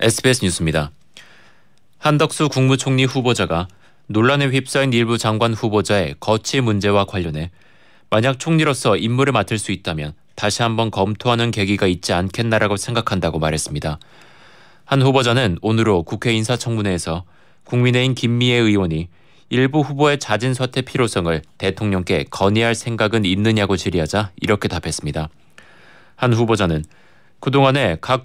SBS 뉴스입니다. 한덕수 국무총리 후보자가 논란에 휩싸인 일부 장관 후보자의 거취 문제와 관련해 만약 총리로서 임무를 맡을 수 있다면 다시 한번 검토하는 계기가 있지 않겠나라고 생각한다고 말했습니다. 한 후보자는 오늘 오후 국회 인사청문회에서 국민의힘 김미애 의원이 일부 후보의 자진 사퇴 필요성을 대통령께 건의할 생각은 있느냐고 질의하자 이렇게 답했습니다. 한 후보자는 그동안에 각